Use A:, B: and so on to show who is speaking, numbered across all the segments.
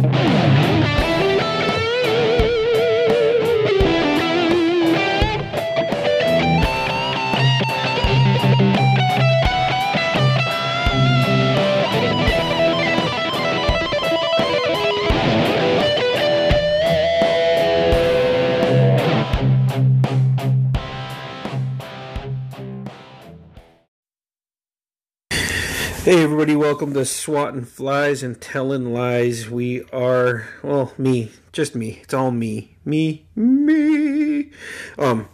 A: Hey everybody, welcome to Swatting Flies and Telling Lies. We are well, me, just me. It's all me. Me, me. Um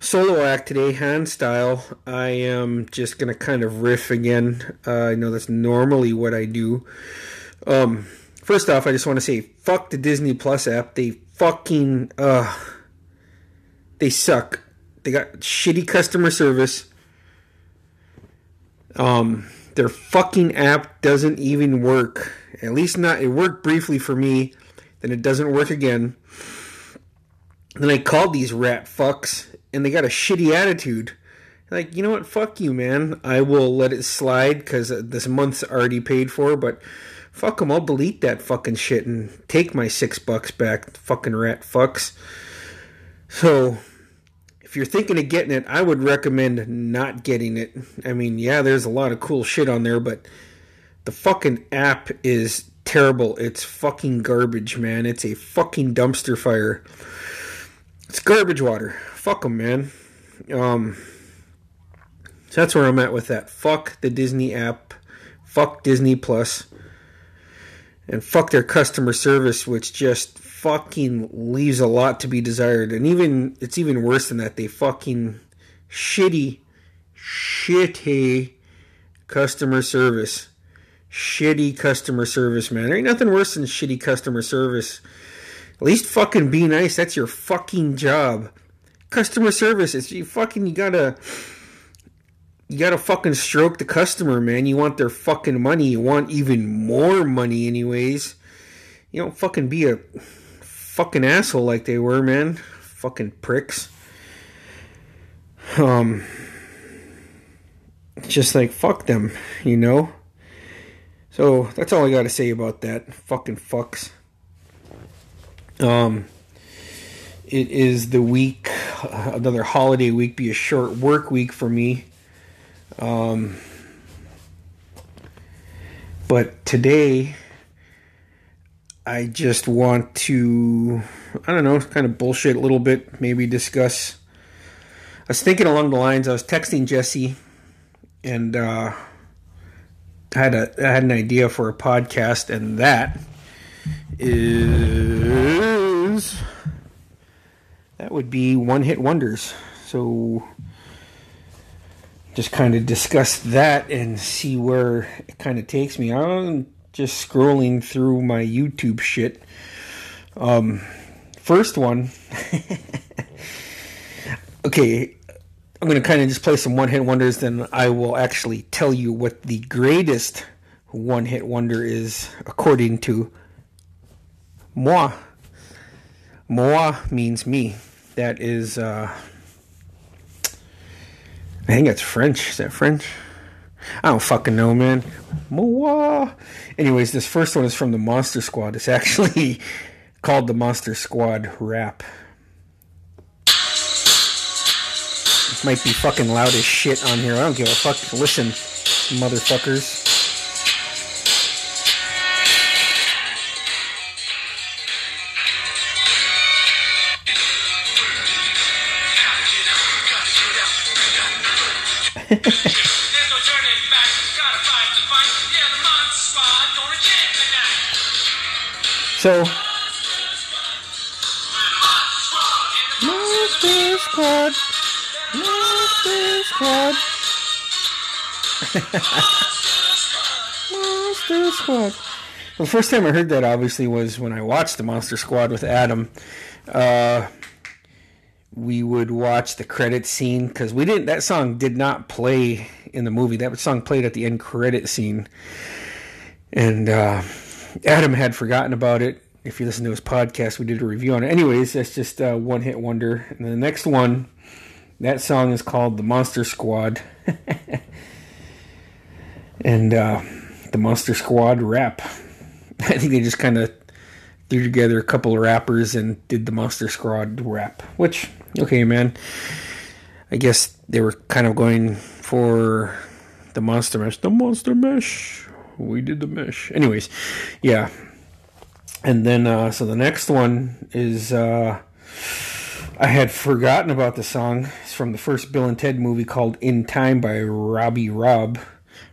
A: solo act today, hand style. I am just gonna kind of riff again. Uh, I know that's normally what I do. Um first off I just want to say fuck the Disney Plus app. They fucking uh they suck. They got shitty customer service. Um their fucking app doesn't even work. At least not. It worked briefly for me. Then it doesn't work again. Then I called these rat fucks, and they got a shitty attitude. Like, you know what? Fuck you, man. I will let it slide because this month's already paid for. But fuck them. I'll delete that fucking shit and take my six bucks back. Fucking rat fucks. So you're thinking of getting it, I would recommend not getting it. I mean, yeah, there's a lot of cool shit on there, but the fucking app is terrible. It's fucking garbage, man. It's a fucking dumpster fire. It's garbage water. Fuck them, man. Um, so that's where I'm at with that. Fuck the Disney app. Fuck Disney Plus. And fuck their customer service, which just fucking leaves a lot to be desired. And even it's even worse than that. They fucking shitty, shitty customer service. Shitty customer service, man. There ain't nothing worse than shitty customer service. At least fucking be nice. That's your fucking job. Customer service. It's you fucking you gotta you gotta fucking stroke the customer, man. You want their fucking money. You want even more money anyways. You don't fucking be a fucking asshole like they were, man. Fucking pricks. Um, just like fuck them, you know. So that's all I got to say about that. Fucking fucks. Um, it is the week, another holiday week, be a short work week for me. Um, but today I just want to, I don't know, kind of bullshit a little bit, maybe discuss. I was thinking along the lines, I was texting Jesse and uh, I had a I had an idea for a podcast, and that is that would be one hit wonders. So just kind of discuss that and see where it kind of takes me. I'm just scrolling through my YouTube shit. Um, first one. okay, I'm going to kind of just play some one hit wonders, then I will actually tell you what the greatest one hit wonder is according to moi. Moi means me. That is, uh, I think that's French. Is that French? I don't fucking know, man. Moi. Anyways, this first one is from the Monster Squad. It's actually called the Monster Squad Rap. This might be fucking loud as shit on here. I don't give a fuck. Listen, motherfuckers. So Monster Squad Monster Squad Monster Squad the first time I heard that obviously was when I watched the Monster Squad with Adam. Uh, we would watch the credit scene because we didn't. That song did not play in the movie. That song played at the end credit scene, and uh, Adam had forgotten about it. If you listen to his podcast, we did a review on it. Anyways, that's just a one hit wonder. And the next one, that song is called "The Monster Squad," and uh, the Monster Squad rap. I think they just kind of threw together a couple of rappers and did the Monster Squad rap. Which, okay, man. I guess they were kind of going for the Monster Mash. The Monster Mash. We did the mesh. Anyways, yeah. And then, uh, so the next one is, uh, I had forgotten about the song. It's from the first Bill and Ted movie called In Time by Robbie Robb.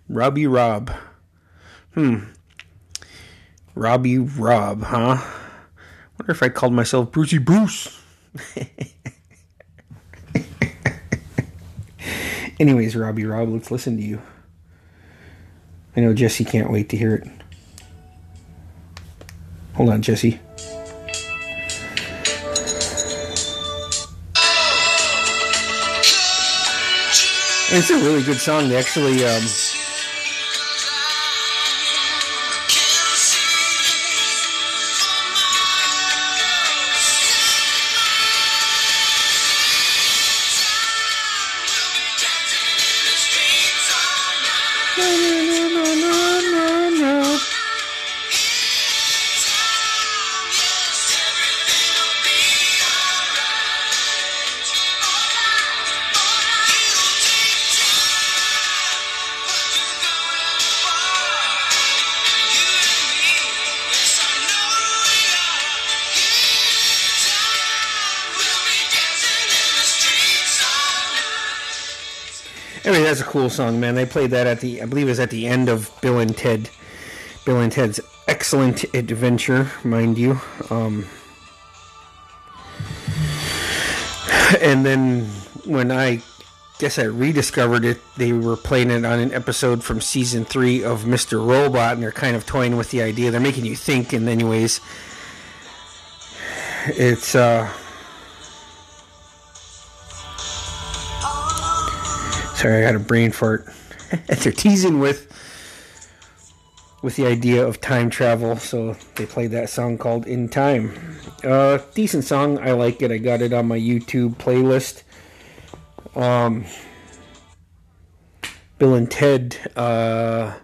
A: Robbie Robb. Hmm. Robbie Robb, huh? Wonder if I called myself Brucey Bruce. Anyways, Robbie Robb, let's listen to you. I know Jesse can't wait to hear it. Hold on, Jesse. it's a really good song. They actually um, Anyway, that's a cool song, man. They played that at the, I believe it was at the end of Bill and Ted, Bill and Ted's excellent adventure, mind you. Um, and then when I guess I rediscovered it, they were playing it on an episode from season three of Mr. Robot, and they're kind of toying with the idea. They're making you think, and anyways, it's uh Sorry, I got a brain fart. They're teasing with with the idea of time travel, so they played that song called "In Time." Uh, decent song. I like it. I got it on my YouTube playlist. Um, Bill and Ted. Uh,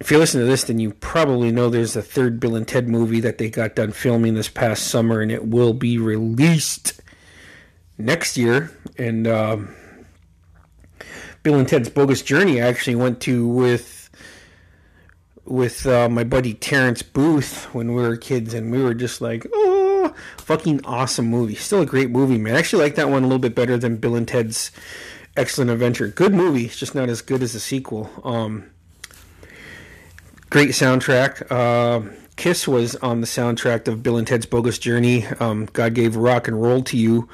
A: if you listen to this, then you probably know there's a third Bill and Ted movie that they got done filming this past summer, and it will be released next year. And um, Bill and Ted's Bogus Journey I actually went to with with uh, my buddy Terrence Booth when we were kids, and we were just like, oh, fucking awesome movie. Still a great movie, man. I actually like that one a little bit better than Bill and Ted's Excellent Adventure. Good movie, it's just not as good as the sequel. Um, great soundtrack. Uh, Kiss was on the soundtrack of Bill and Ted's Bogus Journey. Um, God gave rock and roll to you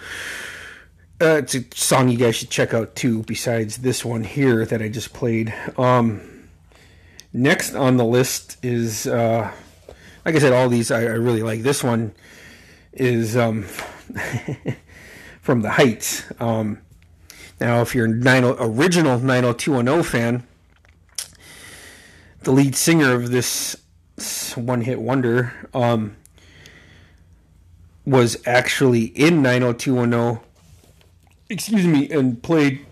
A: uh, it's a song you guys should check out too. Besides this one here that I just played. Um, next on the list is, uh, like I said, all these I, I really like. This one is um, from the Heights. Um, now, if you're a 90, original 90210 fan, the lead singer of this one-hit wonder um, was actually in 90210 excuse me, and played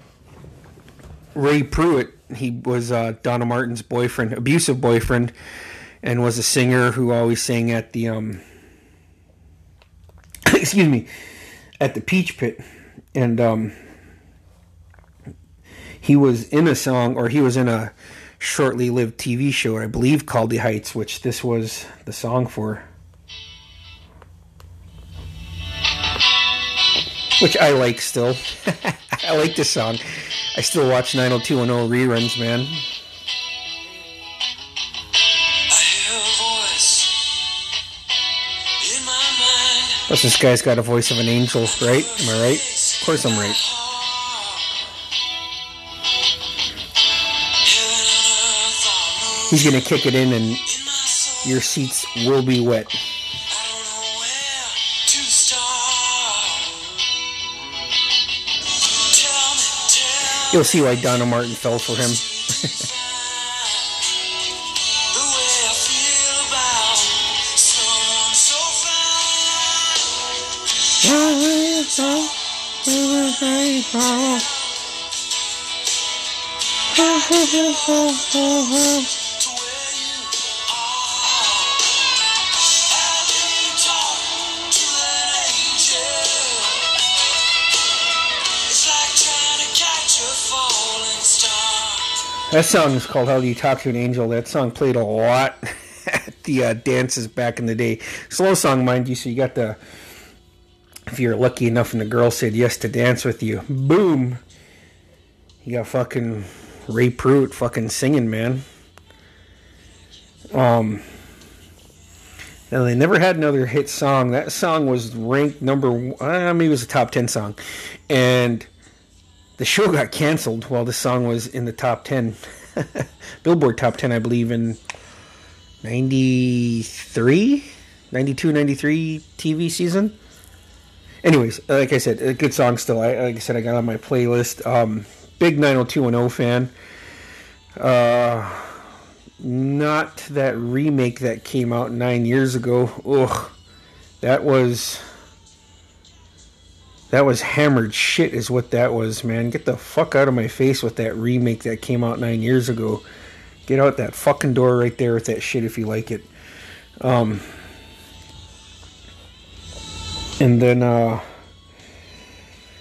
A: Ray Pruitt. He was uh, Donna Martin's boyfriend, abusive boyfriend, and was a singer who always sang at the um, excuse me, at the Peach Pit, and um, he was in a song, or he was in a shortly lived TV show, I believe, called The Heights, which this was the song for. Which I like still. I like this song. I still watch 90210 reruns, man. Plus, this guy's got a voice of an angel, right? Am I right? Of course, I'm right. He's gonna kick it in, and your seats will be wet. You'll see why Donna Martin fell for him. That song is called How Do You Talk to an Angel. That song played a lot at the uh, dances back in the day. Slow song, mind you, so you got the. If you're lucky enough and the girl said yes to dance with you, boom! You got fucking Ray Pruitt fucking singing, man. Um. Now they never had another hit song. That song was ranked number. I mean, it was a top ten song, and the show got canceled while the song was in the top 10 billboard top 10 i believe in 93 92 93 tv season. Anyways like i said a good song still. I, like i said i got on my playlist. Um, big 90210 fan. Uh, not that remake that came out nine years ago. Ugh. That was that was hammered shit, is what that was, man. Get the fuck out of my face with that remake that came out nine years ago. Get out that fucking door right there with that shit if you like it. Um, and then, uh,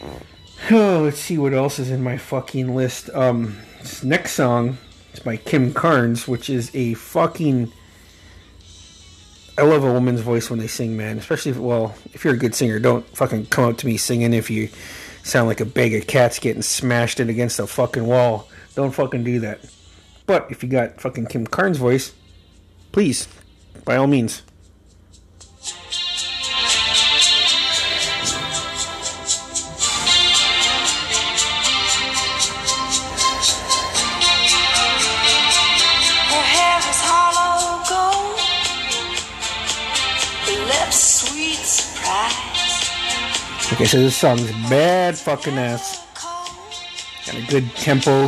A: oh, let's see what else is in my fucking list. Um, this next song is by Kim Carnes, which is a fucking I love a woman's voice when they sing, man. Especially if, well, if you're a good singer, don't fucking come up to me singing if you sound like a bag of cats getting smashed in against a fucking wall. Don't fucking do that. But if you got fucking Kim Carnes' voice, please, by all means. Okay, so this song's bad fucking ass. Got a good tempo.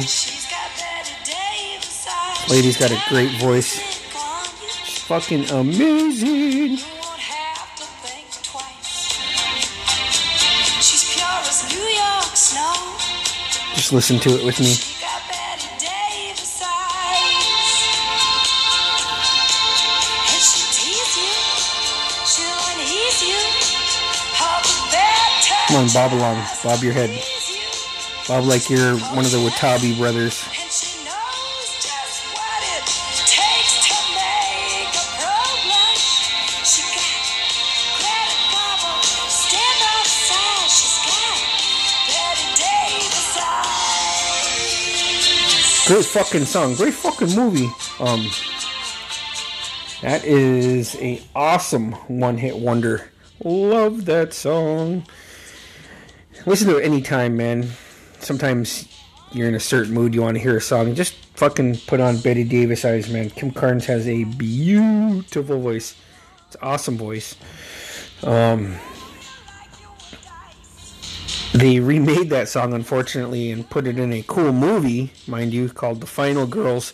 A: Lady's got a great voice. She's fucking amazing. Just listen to it with me. Come on, bob along. Bob your head. Bob like you're one of the Butabi brothers. Great fucking song. Great fucking movie. Um, that is a awesome one hit wonder. Love that song listen to it anytime, man. Sometimes you're in a certain mood, you want to hear a song, just fucking put on Bette Davis eyes, man. Kim Carnes has a beautiful voice. It's awesome voice. Um, they remade that song, unfortunately, and put it in a cool movie, mind you, called The Final Girls.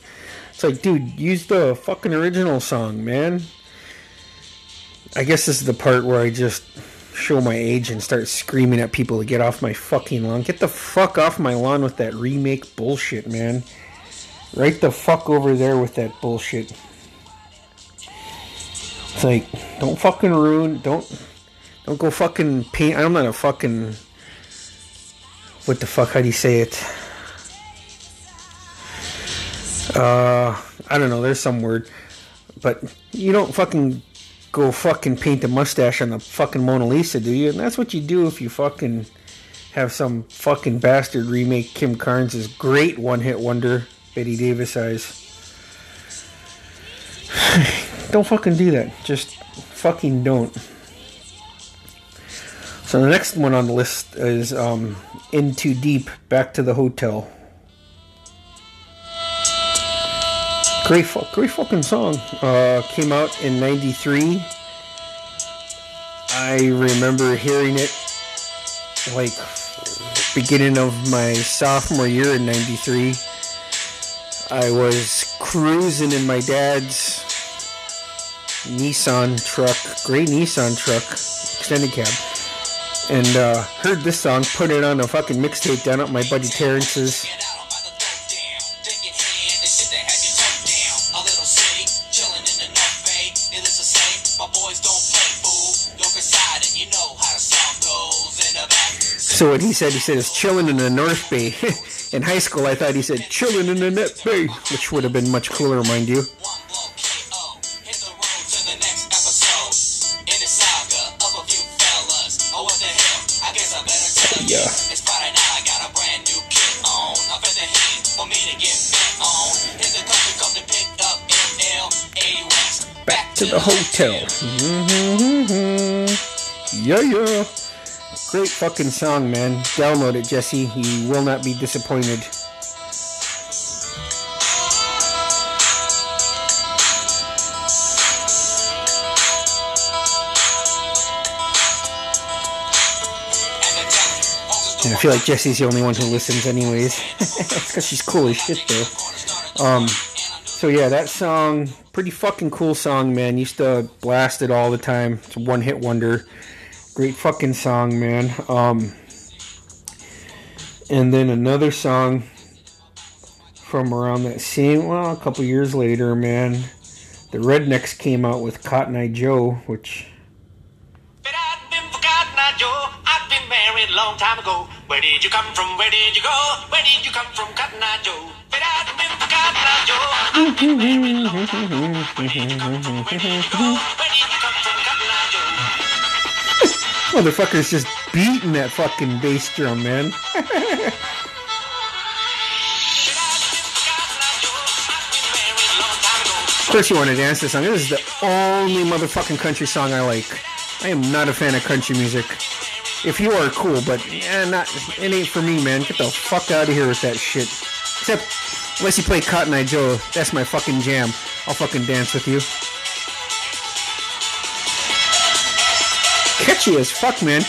A: It's like, dude, use the fucking original song, man. I guess this is the part where I just show my age and start screaming at people to get off my fucking lawn. Get the fuck off my lawn with that remake bullshit, man. Right the fuck over there with that bullshit. It's like, don't fucking ruin, don't, don't go fucking paint. I'm not a fucking, what the fuck? How do you say it? Uh, I don't know. There's some word, but you don't fucking go fucking paint a mustache on the fucking Mona Lisa, do you? And that's what you do if you fucking have some fucking bastard remake Kim Carnes' great one hit wonder, Bette Davis eyes. don't fucking do that. Just fucking don't. So the next one on the list is um, N2Deep, Back to the Hotel. Great, great fucking song. Uh, came out in '93. I remember hearing it like beginning of my sophomore year in '93. I was cruising in my dad's Nissan truck, gray Nissan truck, extended cab, and uh, heard this song, put it on a fucking mixtape down at my buddy Terrence's So what he said, he said, is chilling in the North Bay. In high school, I thought he said chilling in the net bay, which would have been much cooler, mind you. Yeah. It's Friday night, I got a brand new kit on. I feel the heat for me to get bent on. Hit the country come to pick up ML80 West. Back to the hotel. Mm-hmm. Yeah, yeah. Great fucking song, man. Download it, Jesse. You will not be disappointed. And I feel like Jesse's the only one who listens, anyways. because she's cool as shit, though. Um, so yeah, that song, pretty fucking cool song, man. Used to blast it all the time. It's a one-hit wonder. Great fucking song, man. Um, and then another song from around that same, well, a couple years later, man. The Rednex came out with Cotton Eye Joe, which. Where did you come from? Where did you? Where did you come from, Cotton Eye Joe? But I've been for Cotton Eye Joe. I've been married a long time ago. Where did you come from? Where did you go? Where did you Motherfucker's just beating that fucking bass drum, man. Of course, you want to dance this song. This is the only motherfucking country song I like. I am not a fan of country music. If you are cool, but yeah, not it ain't for me, man. Get the fuck out of here with that shit. Except unless you play Cotton Eye Joe, that's my fucking jam. I'll fucking dance with you. Catchy as fuck, man.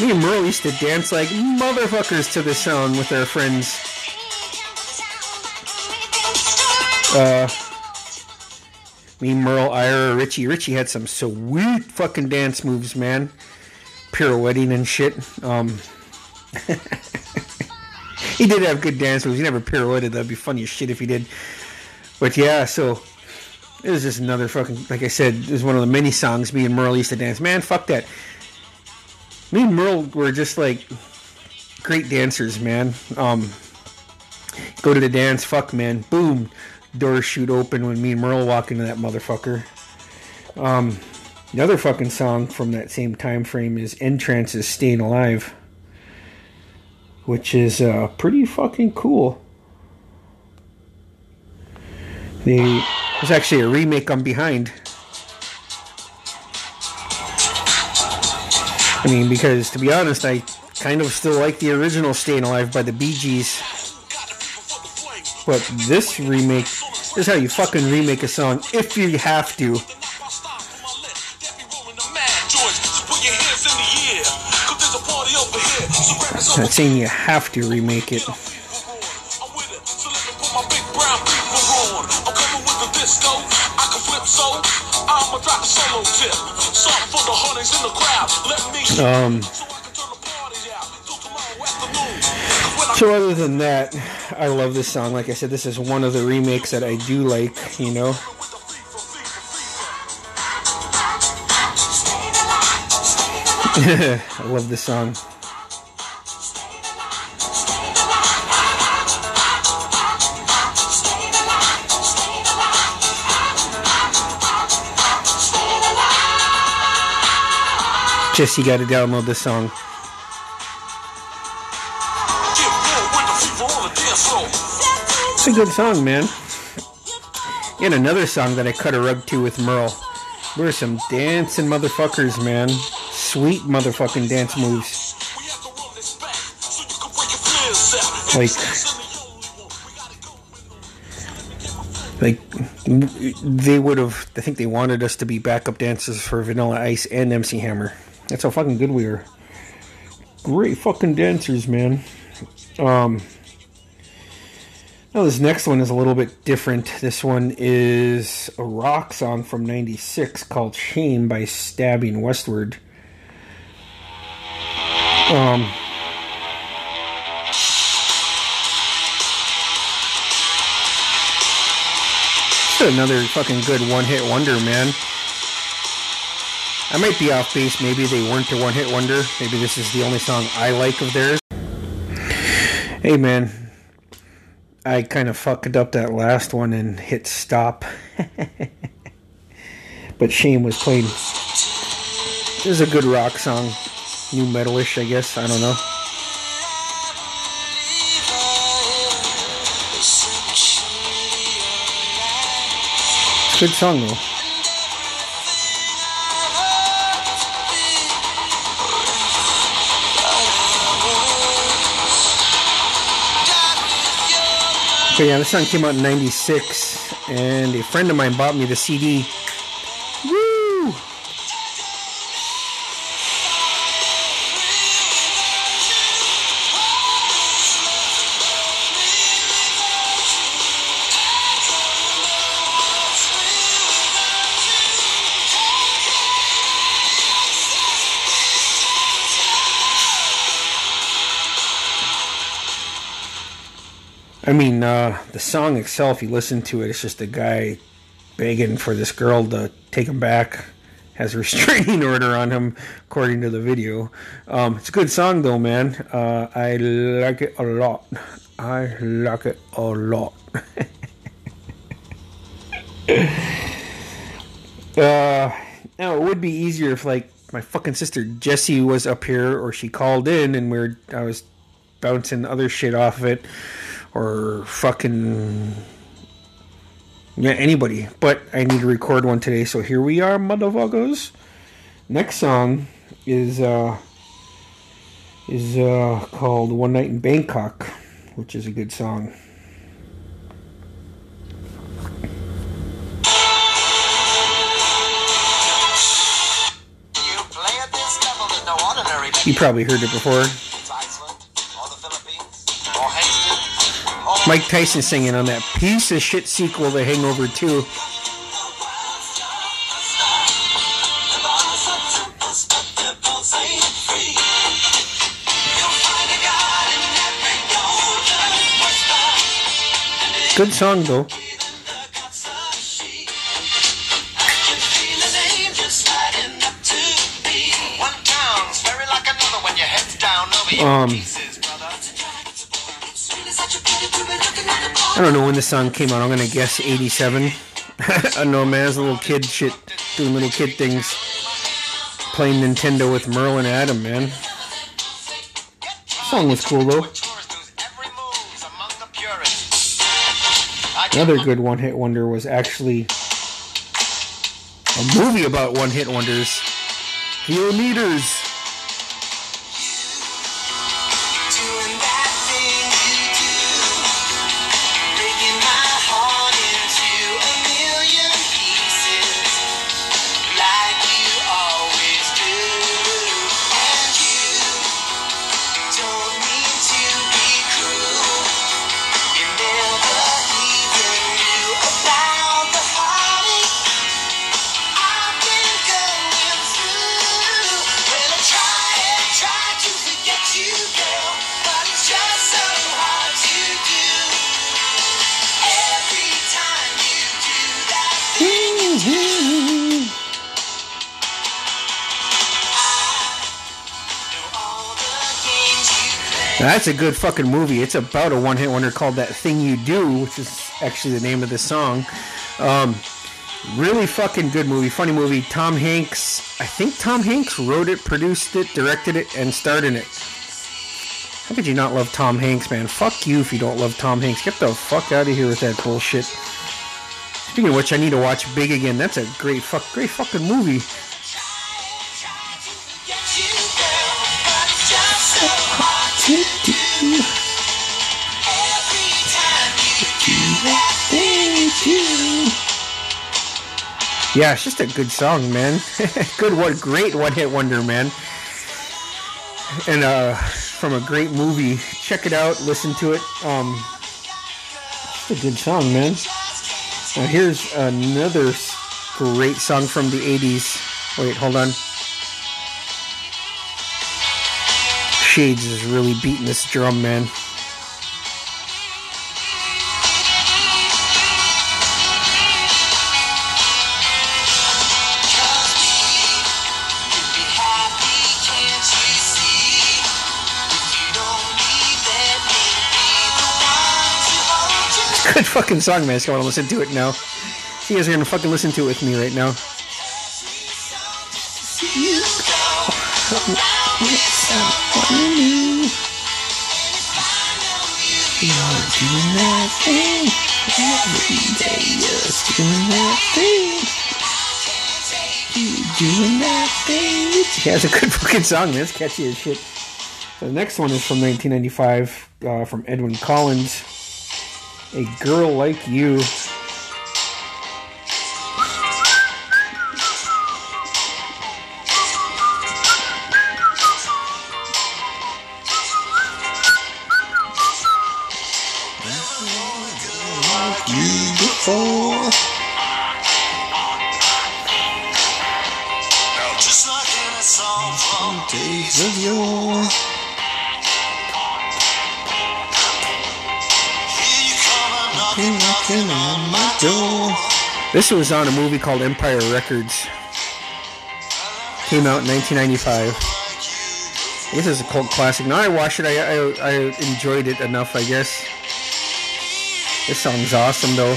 A: Me and Merle used to dance like motherfuckers to this song with our friends. Uh, me, Merle, Ira, Richie. Richie had some sweet fucking dance moves, man pirouetting and shit. Um, he did have good dance moves. He never pirouetted. That'd be funny as shit if he did. But yeah, so it was just another fucking. Like I said, it was one of the many songs me and Merle used to dance. Man, fuck that. Me and Merle were just like great dancers, man. Um, go to the dance, fuck, man. Boom, doors shoot open when me and Merle walk into that motherfucker. Um, fucking song from that same time frame is N-Trance's Staying Alive, which is uh, pretty fucking cool. The, there's actually a remake on Behind. I mean, because to be honest, I kind of still like the original Staying Alive by the Bee Gees. But this remake, this is how you fucking remake a song if you have to. Not saying you have to remake it. Um, so other than that, I love this song. Like I said, this is one of the remakes that I do like, you know. I love this song. Just you gotta download this song. It's a good song, man. And another song that I cut a rug to with Merle. We're some dancing motherfuckers, man. Sweet motherfucking dance moves. Like, like they would have. I think they wanted us to be backup dancers for Vanilla Ice and MC Hammer. That's how fucking good we are. Great fucking dancers, man. Um, now this next one is a little bit different. This one is a rock song from '96 called "Shame" by Stabbing Westward. Um, another fucking good one-hit wonder, man. I might be off base. Maybe they weren't a one hit wonder. Maybe this is the only song I like of theirs. Hey, man. I kind of fucked up that last one and hit stop. but Shame was playing. This is a good rock song. New metalish, I guess. I don't know. Good song, though. So yeah, this song came out in '96, and a friend of mine bought me the CD. I mean, uh, the song itself, you listen to it, it's just a guy begging for this girl to take him back. Has a restraining order on him, according to the video. Um, it's a good song, though, man. Uh, I like it a lot. I like it a lot. uh, now, it would be easier if, like, my fucking sister Jessie was up here, or she called in, and we are I was bouncing other shit off of it or fucking yeah anybody. But I need to record one today, so here we are, motherfuckers. Next song is uh is uh called One Night in Bangkok, which is a good song. You probably heard it before. Mike Tyson singing on that piece of shit sequel to Hangover 2. Good song though. Um, I don't know when the song came out. I'm gonna guess '87. I know, man. As a little kid, shit, doing little kid things, playing Nintendo with Merlin Adam, man. song was cool though. Another good one-hit wonder was actually a movie about one-hit wonders. Heel Meters. That's a good fucking movie. It's about a one hit wonder called That Thing You Do, which is actually the name of the song. Um, really fucking good movie. Funny movie. Tom Hanks, I think Tom Hanks wrote it, produced it, directed it, and starred in it. How could you not love Tom Hanks, man? Fuck you if you don't love Tom Hanks. Get the fuck out of here with that bullshit. Speaking of which, I need to watch Big again. That's a great fuck, great fucking movie. Yeah, it's just a good song, man. good one, great one-hit wonder, man. And uh, from a great movie. Check it out, listen to it. Um, it's a good song, man. Now here's another great song from the '80s. Wait, hold on. Shades is really beating this drum, man. good fucking song, man. I just want to listen to it now. You guys are gonna fucking listen to it with me right now. Yeah, it's a good fucking song. It's catchy as shit. The next one is from 1995 uh, from Edwyn Collins. A Girl Like You. This was on a movie called Empire Records. Came out in 1995. This is a cult classic. Now I watched it, I, I, I enjoyed it enough, I guess. This song's awesome, though.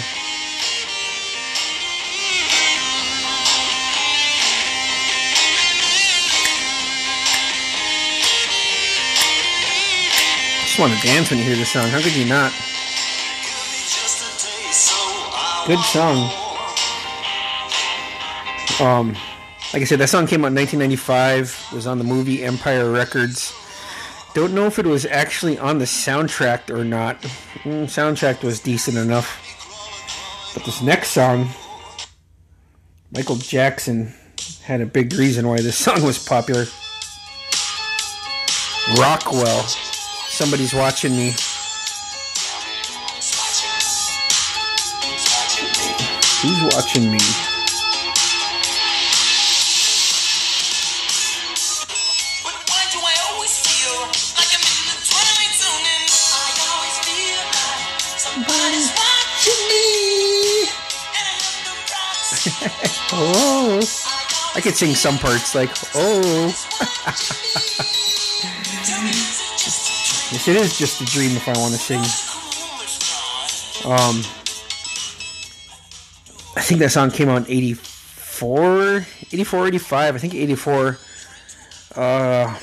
A: Just want to dance when you hear this song. How could you not? Good song. Um, like I said, that song came out in 1995. Was on the movie Empire Records. Don't know if it was actually on the soundtrack or not. Mm, soundtrack was decent enough. But this next song, Michael Jackson had a big reason why this song was popular. Rockwell. Somebody's watching me. Who's watching me? Oh, I could sing some parts like, oh. yes, it is just a dream if I want to sing. Um, I think that song came out in 84, 84, 85. I think 84. Uh,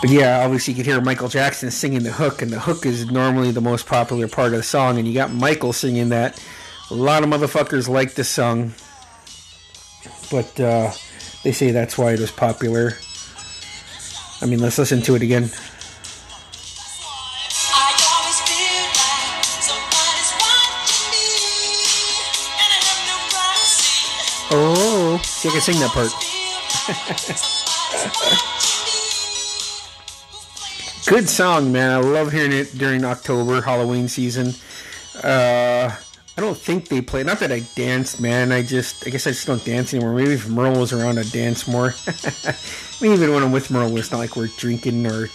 A: but yeah, obviously you could hear Michael Jackson singing the hook, and the hook is normally the most popular part of the song, and you got Michael singing that. A lot of motherfuckers like this song, but uh, they say that's why it was popular. I mean, let's listen to it again. Oh, see, I can sing that part. Good song, man. I love hearing it during October, Halloween season. Uh, I don't think they play. Not that I danced, man. I just, I guess I just don't dance anymore. Maybe if Merle was around, I'd dance more. I mean, even when I'm with Merle, it's not like we're drinking or.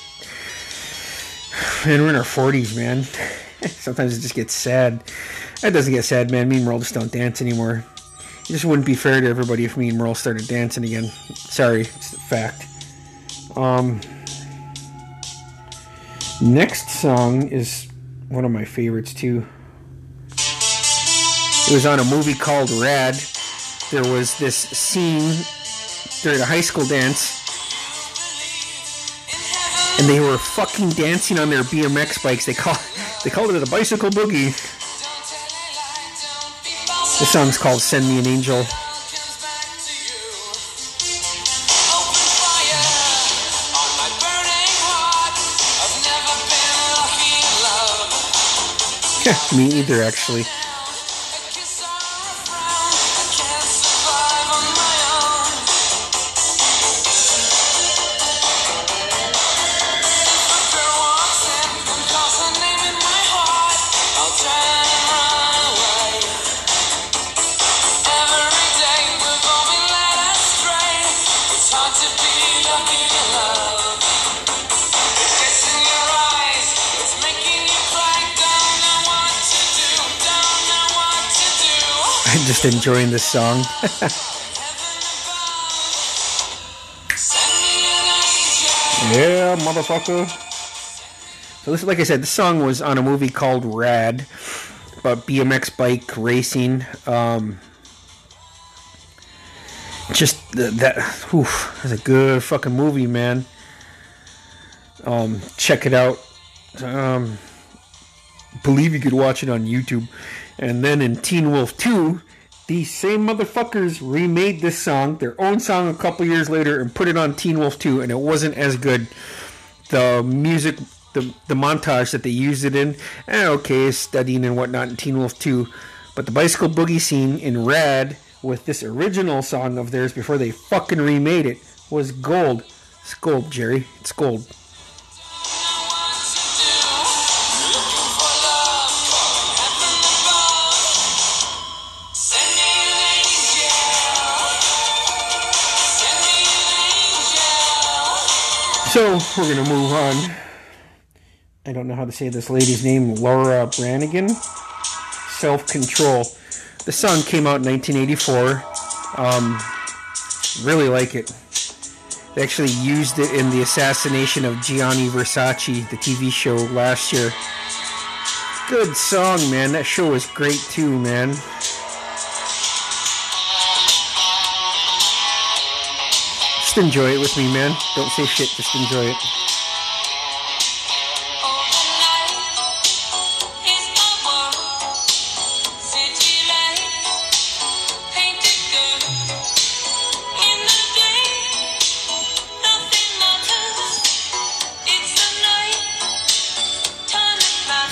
A: Man, we're in our 40s, man. Sometimes it just gets sad. That doesn't get sad, man. Me and Merle just don't dance anymore. It just wouldn't be fair to everybody if me and Merle started dancing again. Sorry, it's a fact. Um, next song is one of my favorites too. It was on a movie called Rad. There was this scene during a high school dance, and they were fucking dancing on their BMX bikes. They call they called it the bicycle boogie. The song's called "Send Me an Angel." Me either, actually. Just enjoying this song. yeah, motherfucker. So this, like I said, the song was on a movie called Rad, about BMX bike racing. Um, just that, oof, that's a good fucking movie, man. Um, check it out. Um, believe you could watch it on YouTube. And then in Teen Wolf 2, these same motherfuckers remade this song, their own song, a couple years later, and put it on Teen Wolf 2, and it wasn't as good. The music, the the montage that they used it in, eh, okay, studying and whatnot in Teen Wolf 2, but the bicycle boogie scene in Rad with this original song of theirs before they fucking remade it was gold. It's gold, Jerry. It's gold. So we're gonna move on. I don't know how to say this lady's name, Laura Branigan. Self Control. The song came out in 1984. Um, really like it. They actually used it in the assassination of Gianni Versace, the TV show last year. Good song, man. That show was great too, man. Just enjoy it with me, man. Don't say shit, just enjoy it.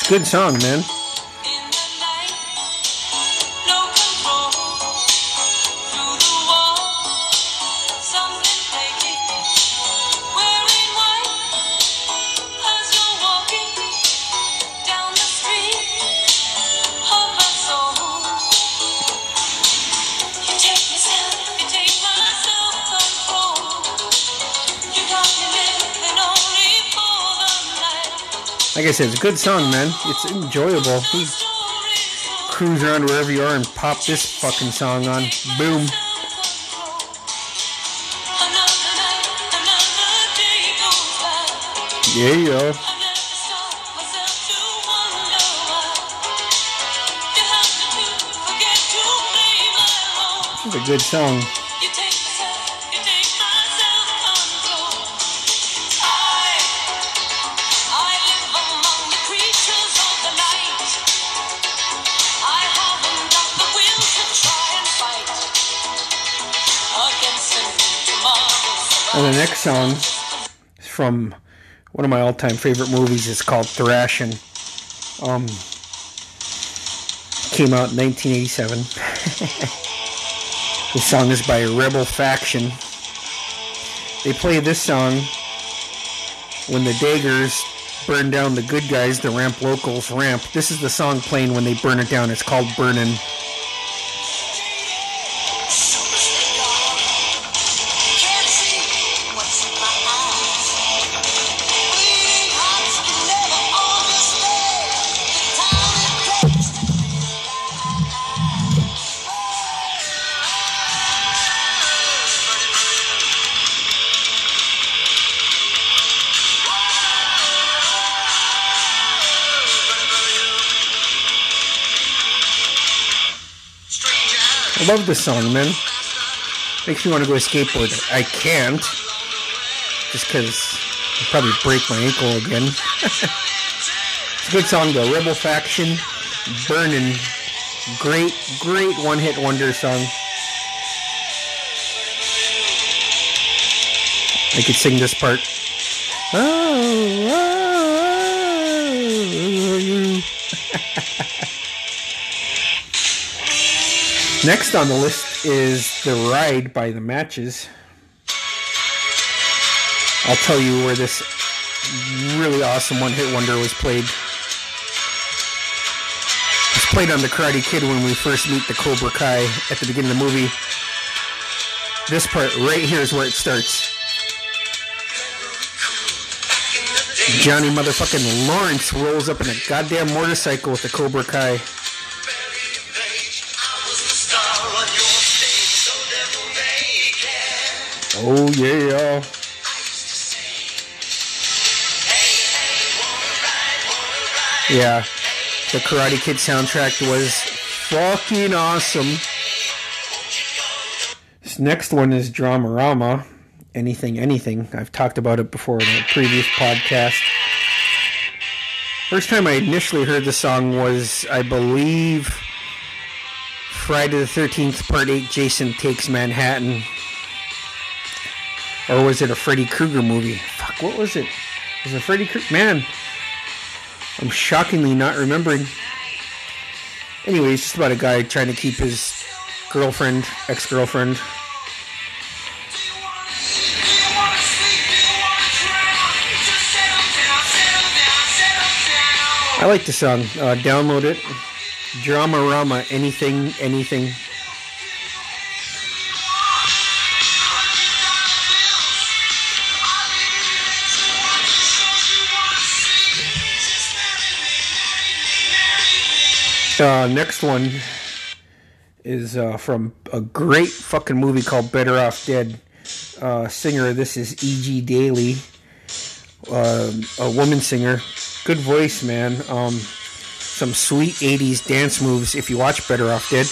A: Good song, man. I said, it's a good song, man. It's enjoyable. Cruise around wherever you are and pop this fucking song on. Boom. Yeah, yo. It's a good song. The next song is from one of my all-time favorite movies. It's called Thrashing. Um, came out in 1987. the song is by Rebel Faction. They play this song when the Daggers burn down the good guys, the Ramp Locals ramp. This is the song playing when they burn it down. It's called Burning. Love this song, man. Makes me want to go skateboard. I can't. Just because I'll probably break my ankle again. it's a good song, though. Rebel Faction, Burning. Great, great one hit wonder song. I could sing this part. Oh, oh, oh. oh, oh, oh. Next on the list is The Ride by The Matches. I'll tell you where this really awesome one hit wonder was played. It's played on The Karate Kid when we first meet the Cobra Kai at the beginning of the movie. This part right here is where it starts. Johnny motherfucking Lawrence rolls up in a goddamn motorcycle with the Cobra Kai. Oh yeah. Yeah, the Karate Kid soundtrack was fucking awesome. This next one is Dramarama. Anything, anything. I've talked about it before in a previous podcast. First time I initially heard the song was, I believe, Friday the 13th, Part 8 Jason Takes Manhattan. Or was it a Freddy Krueger movie? Fuck, what was it? Was it Freddy Krueger? Man, I'm shockingly not remembering. Anyway, it's just about a guy trying to keep his girlfriend, ex girlfriend. I like the song. Uh, download it. Dramarama. Anything, anything. Uh, next one is uh, from a great fucking movie called Better Off Dead. Uh, singer, this is E.G. Daily, uh, a woman singer. Good voice, man. Um, some sweet 80s dance moves if you watch Better Off Dead.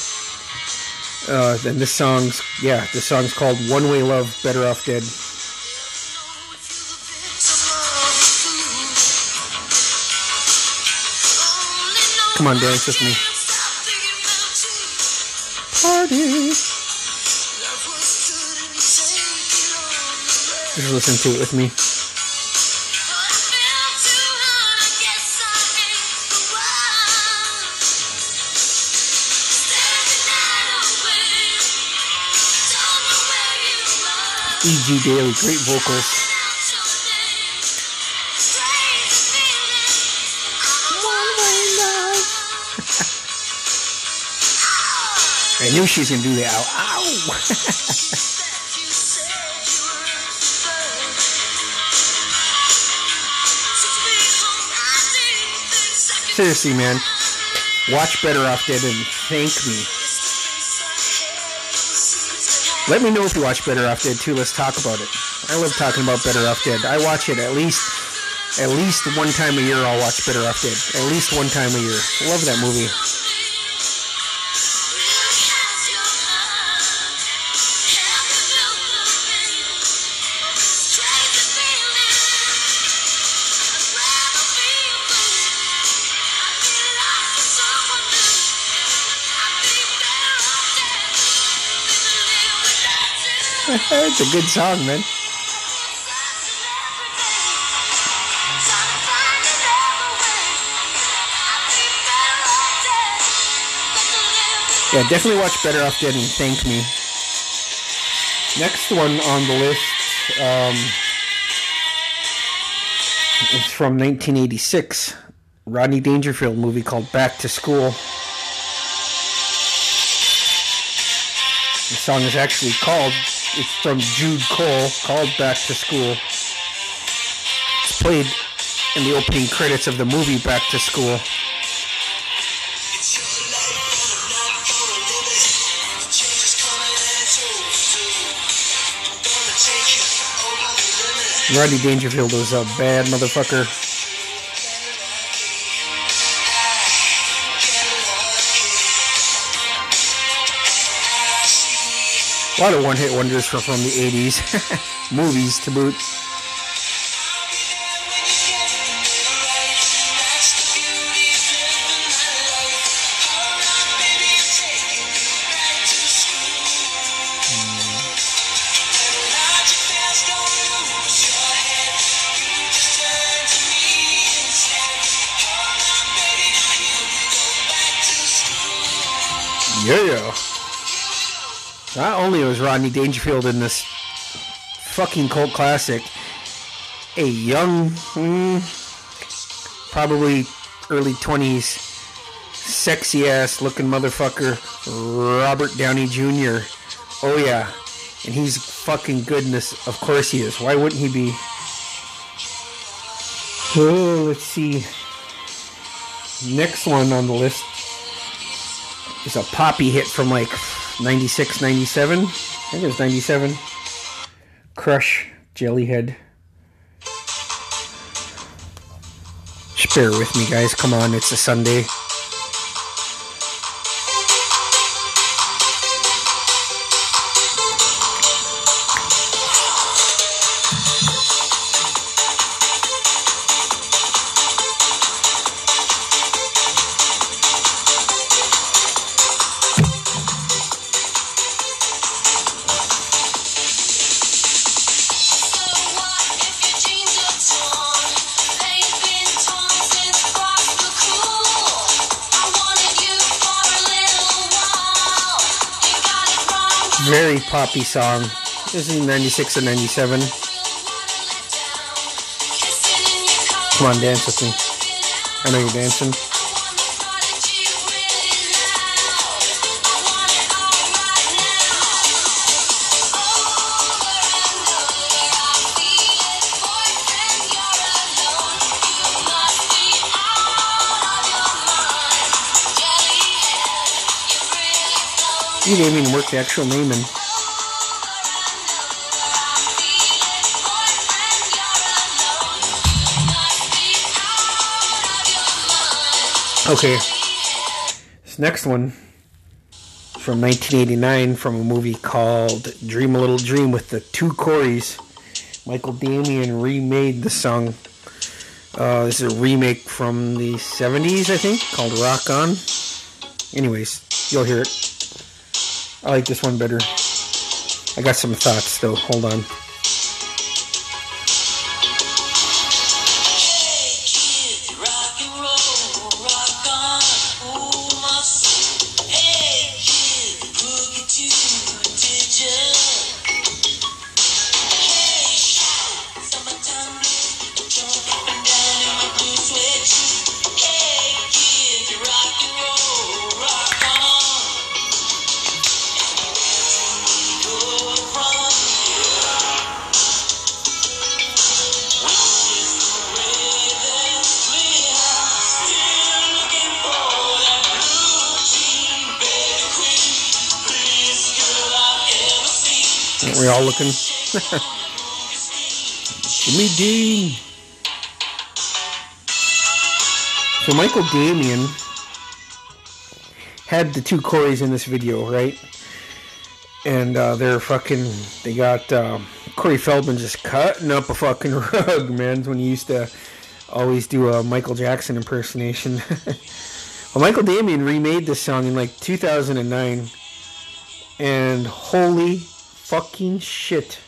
A: Uh, then this song's, yeah, this song's called One Way Love, Better Off Dead. Come on, dance with me. Party. Just listen to it with me. E.G. Daily, great vocals. I knew she was gonna do that. Ow! ow. Seriously, man, watch Better Off Dead and thank me. Let me know if you watch Better Off Dead too. Let's talk about it. I love talking about Better Off Dead. I watch it at least at least one time a year. I'll watch Better Off Dead. At least one time a year. Love that movie. It's a good song, man. Yeah, definitely watch Better Off Dead and thank me. Next one on the list um, is from 1986, Rodney Dangerfield movie called Back to School. The song is actually called, it's from Jude Cole, called Back to School. It's played in the opening credits of the movie Back to School. Rodney Dangerfield was a bad motherfucker. A lot of one hit wonders from, from the 80s. Movies to boot. Yeah. Not only was Rodney Dangerfield in this fucking cult classic, a young, mm, probably early 20s, sexy ass looking motherfucker, Robert Downey Jr. Oh, yeah. And he's fucking goodness. Of course he is. Why wouldn't he be? Oh, let's see. Next one on the list is a poppy hit from like 96, 97. I think it was 97. Crush, Jellyhead. Share it with me, guys. Come on, it's a Sunday. Poppy song. This is 96 and 97. Come on, dance with me. I know you're dancing. You didn't even work the actual name in. Okay. This next one from 1989 from a movie called Dream a Little Dream with the two Coreys. Michael Damian remade the song. Uh, this is a remake from the 70s, I think, called Rock On. Anyways, you'll hear it. I like this one better. I got some thoughts though. Hold on. Looking? Jimmy Dean. So Michael Damian had the two Coreys in this video, right? And uh, they're fucking. They got uh, Corey Feldman just cutting up a fucking rug, man. When he used to always do a Michael Jackson impersonation. well, Michael Damian remade this song in like 2009, and holy fucking shit.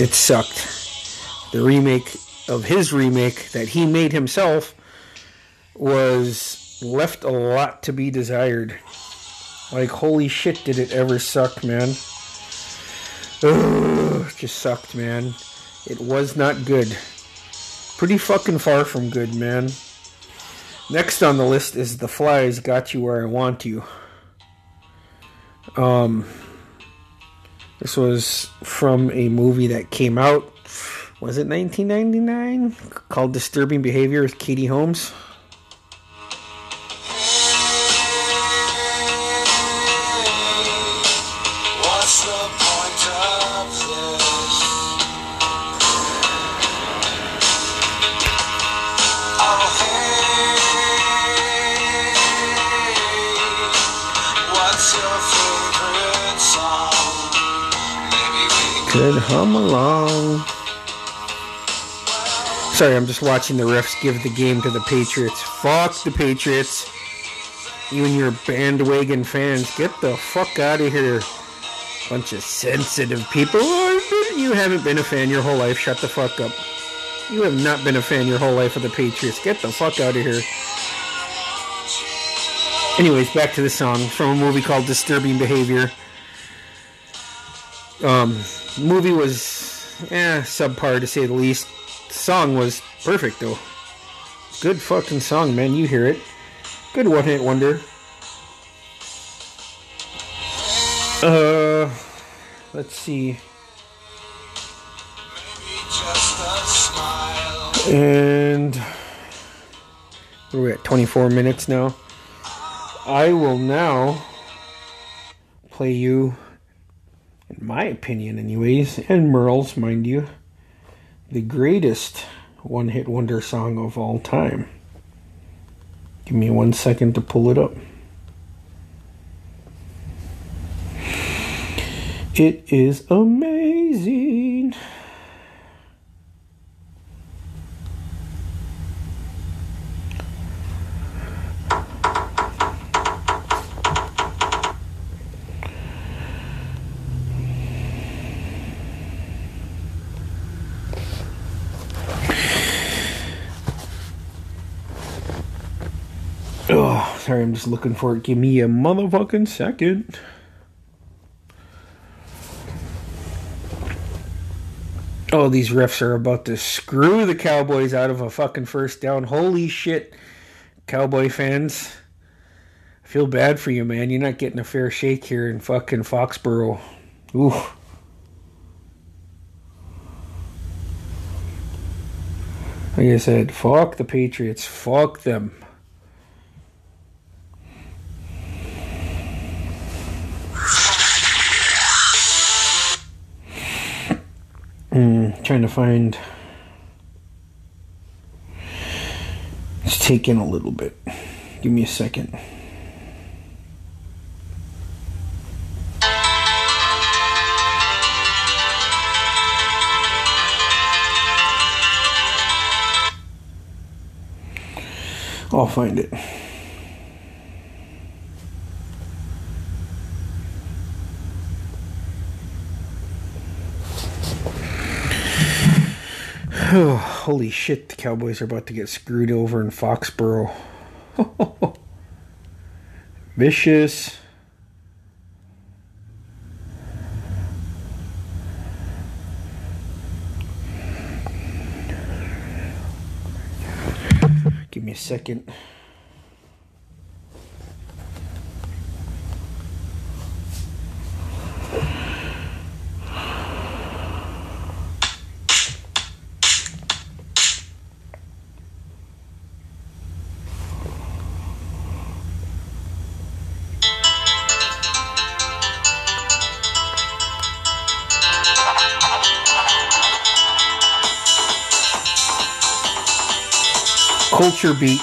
A: It sucked. The remake of his remake that he made himself was left a lot to be desired. Like, holy shit, did it ever suck, man. Ugh, just sucked, man. It was not good. Pretty fucking far from good, man. Next on the list is The Flys Got You Where I Want You. Um, this was from a movie that came out. Was it 1999? Called Disturbing Behavior with Katie Holmes. Hum along. Sorry, I'm just watching the refs give the game to the Patriots. Fuck the Patriots. You and your bandwagon fans, get the fuck out of here. Bunch of sensitive people. You haven't been a fan your whole life. Shut the fuck up. You have not been a fan your whole life of the Patriots. Get the fuck out of here. Anyways, back to the song from a movie called Disturbing Behavior. Um, movie was, eh, subpar to say the least. The song was perfect though. Good fucking song, man. You hear it. Good one hit wonder. Uh, let's see. And we're at 24 minutes now. I will now play you in my opinion, anyways, and Merle's, mind you, the greatest one hit wonder song of all time. Give me one second to pull it up. It is amazing. Oh, sorry, I'm just looking for it. Give me a motherfucking second. Oh, these refs are about to screw the Cowboys out of a fucking first down. Holy shit, Cowboy fans. I feel bad for you, man. You're not getting a fair shake here in fucking Foxborough. Ooh. Like I said, fuck the Patriots. Fuck them. Trying to find. It's taking a little bit. Give me a second. I'll find it. holy shit, the Cowboys are about to get screwed over in Foxborough. Vicious. Give me a second. Culture Beat,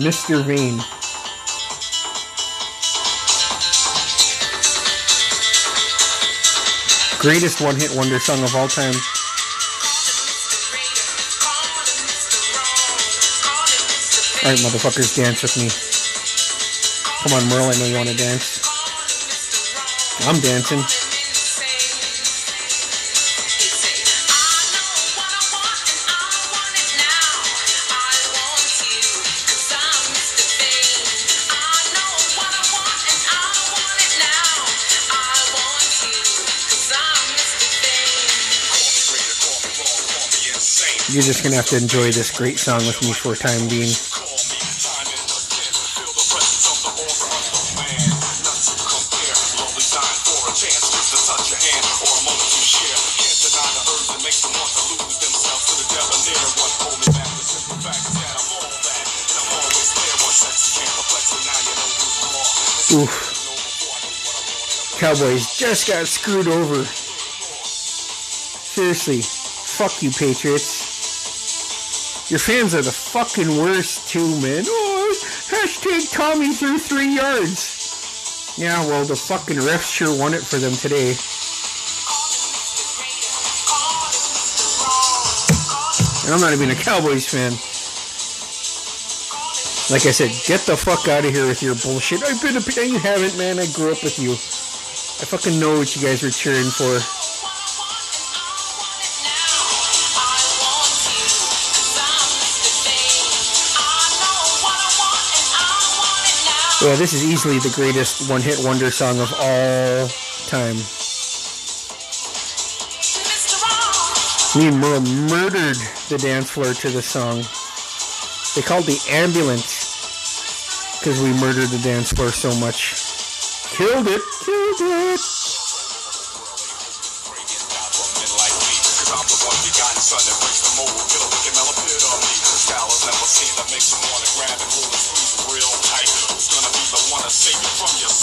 A: Mr. Vain. Greatest one hit wonder song of all time. Alright, motherfuckers, dance with me. Come on, Merle, I know you want to dance. I'm dancing. You're just gonna have to enjoy this great song with me for time being. Oof. Cowboys just got screwed over. Seriously, fuck you, Patriots. Your fans are the fucking worst too, man. Oh, hashtag Tommy threw three yards. Yeah, well, the fucking refs sure won it for them today. And I'm not even a Cowboys fan. Like I said, get the fuck out of here with your bullshit. I've been a you haven't, man. I grew up with you. I fucking know what you guys were cheering for. Yeah, this is easily the greatest one-hit wonder song of all time. Me and Merle murdered the dance floor to the song. They called the ambulance because we murdered the dance floor so much. Killed it, killed it.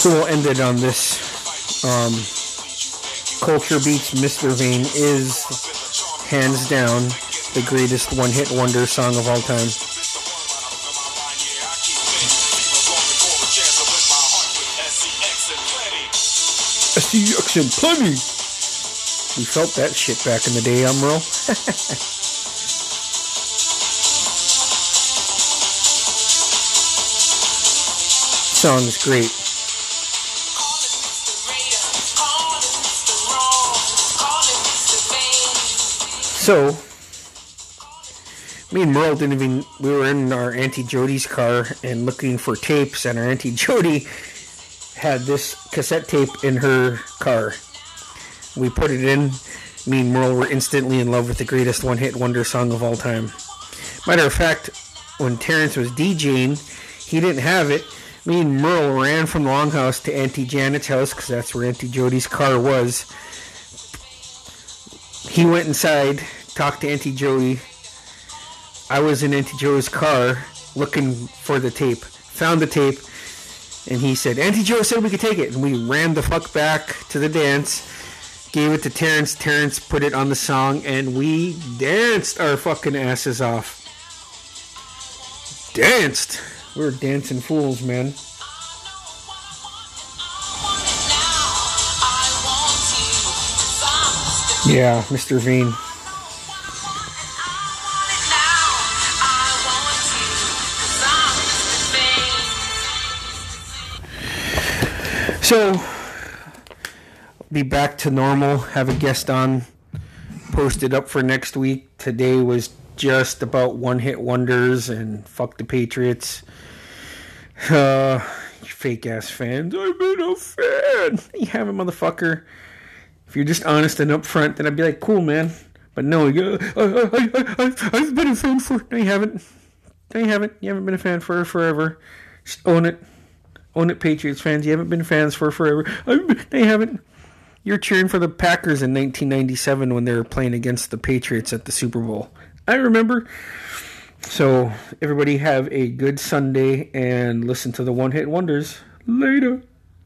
A: So we'll end it on this. Um, Culture Beats Mr. Vain is hands down the greatest one hit wonder song of all time. SEX and plenty. We felt that shit back in the day, Emerald. Song is great. So, me and Merle didn't even. We were in our Auntie Jody's car and looking for tapes, and our Auntie Jody had this cassette tape in her car. We put it in. Me and Merle were instantly in love with the greatest one hit wonder song of all time. Matter of fact, when Terrence was DJing, he didn't have it. Me and Merle ran from the longhouse to Auntie Janet's house because that's where Auntie Jody's car was he went inside, talked to Auntie Joey. I was in Auntie Joe's car looking for the tape. Found the tape, and he said, Auntie Joe said we could take it. And we ran the fuck back to the dance, gave it to Terrence. Terrence put it on the song, and we danced our fucking asses off. Danced. We were dancing fools, man. Yeah, Mr. Veen. So, be back to normal. Have a guest on posted up for next week. Today was just about one hit wonders and fuck the Patriots. Uh, fake ass fans. I've been a fan. You have a motherfucker. If you're just honest and upfront, then I'd be like, cool, man. But no, you, I, I, I, I've been a fan for. No, you haven't. No, you haven't. You haven't been a fan for forever. Just own it. Own it, Patriots fans. You haven't been fans for forever. You haven't. You're cheering for the Packers in 1997 when they were playing against the Patriots at the Super Bowl. I remember. So, everybody have a good Sunday and listen to the One Hit Wonders. Later.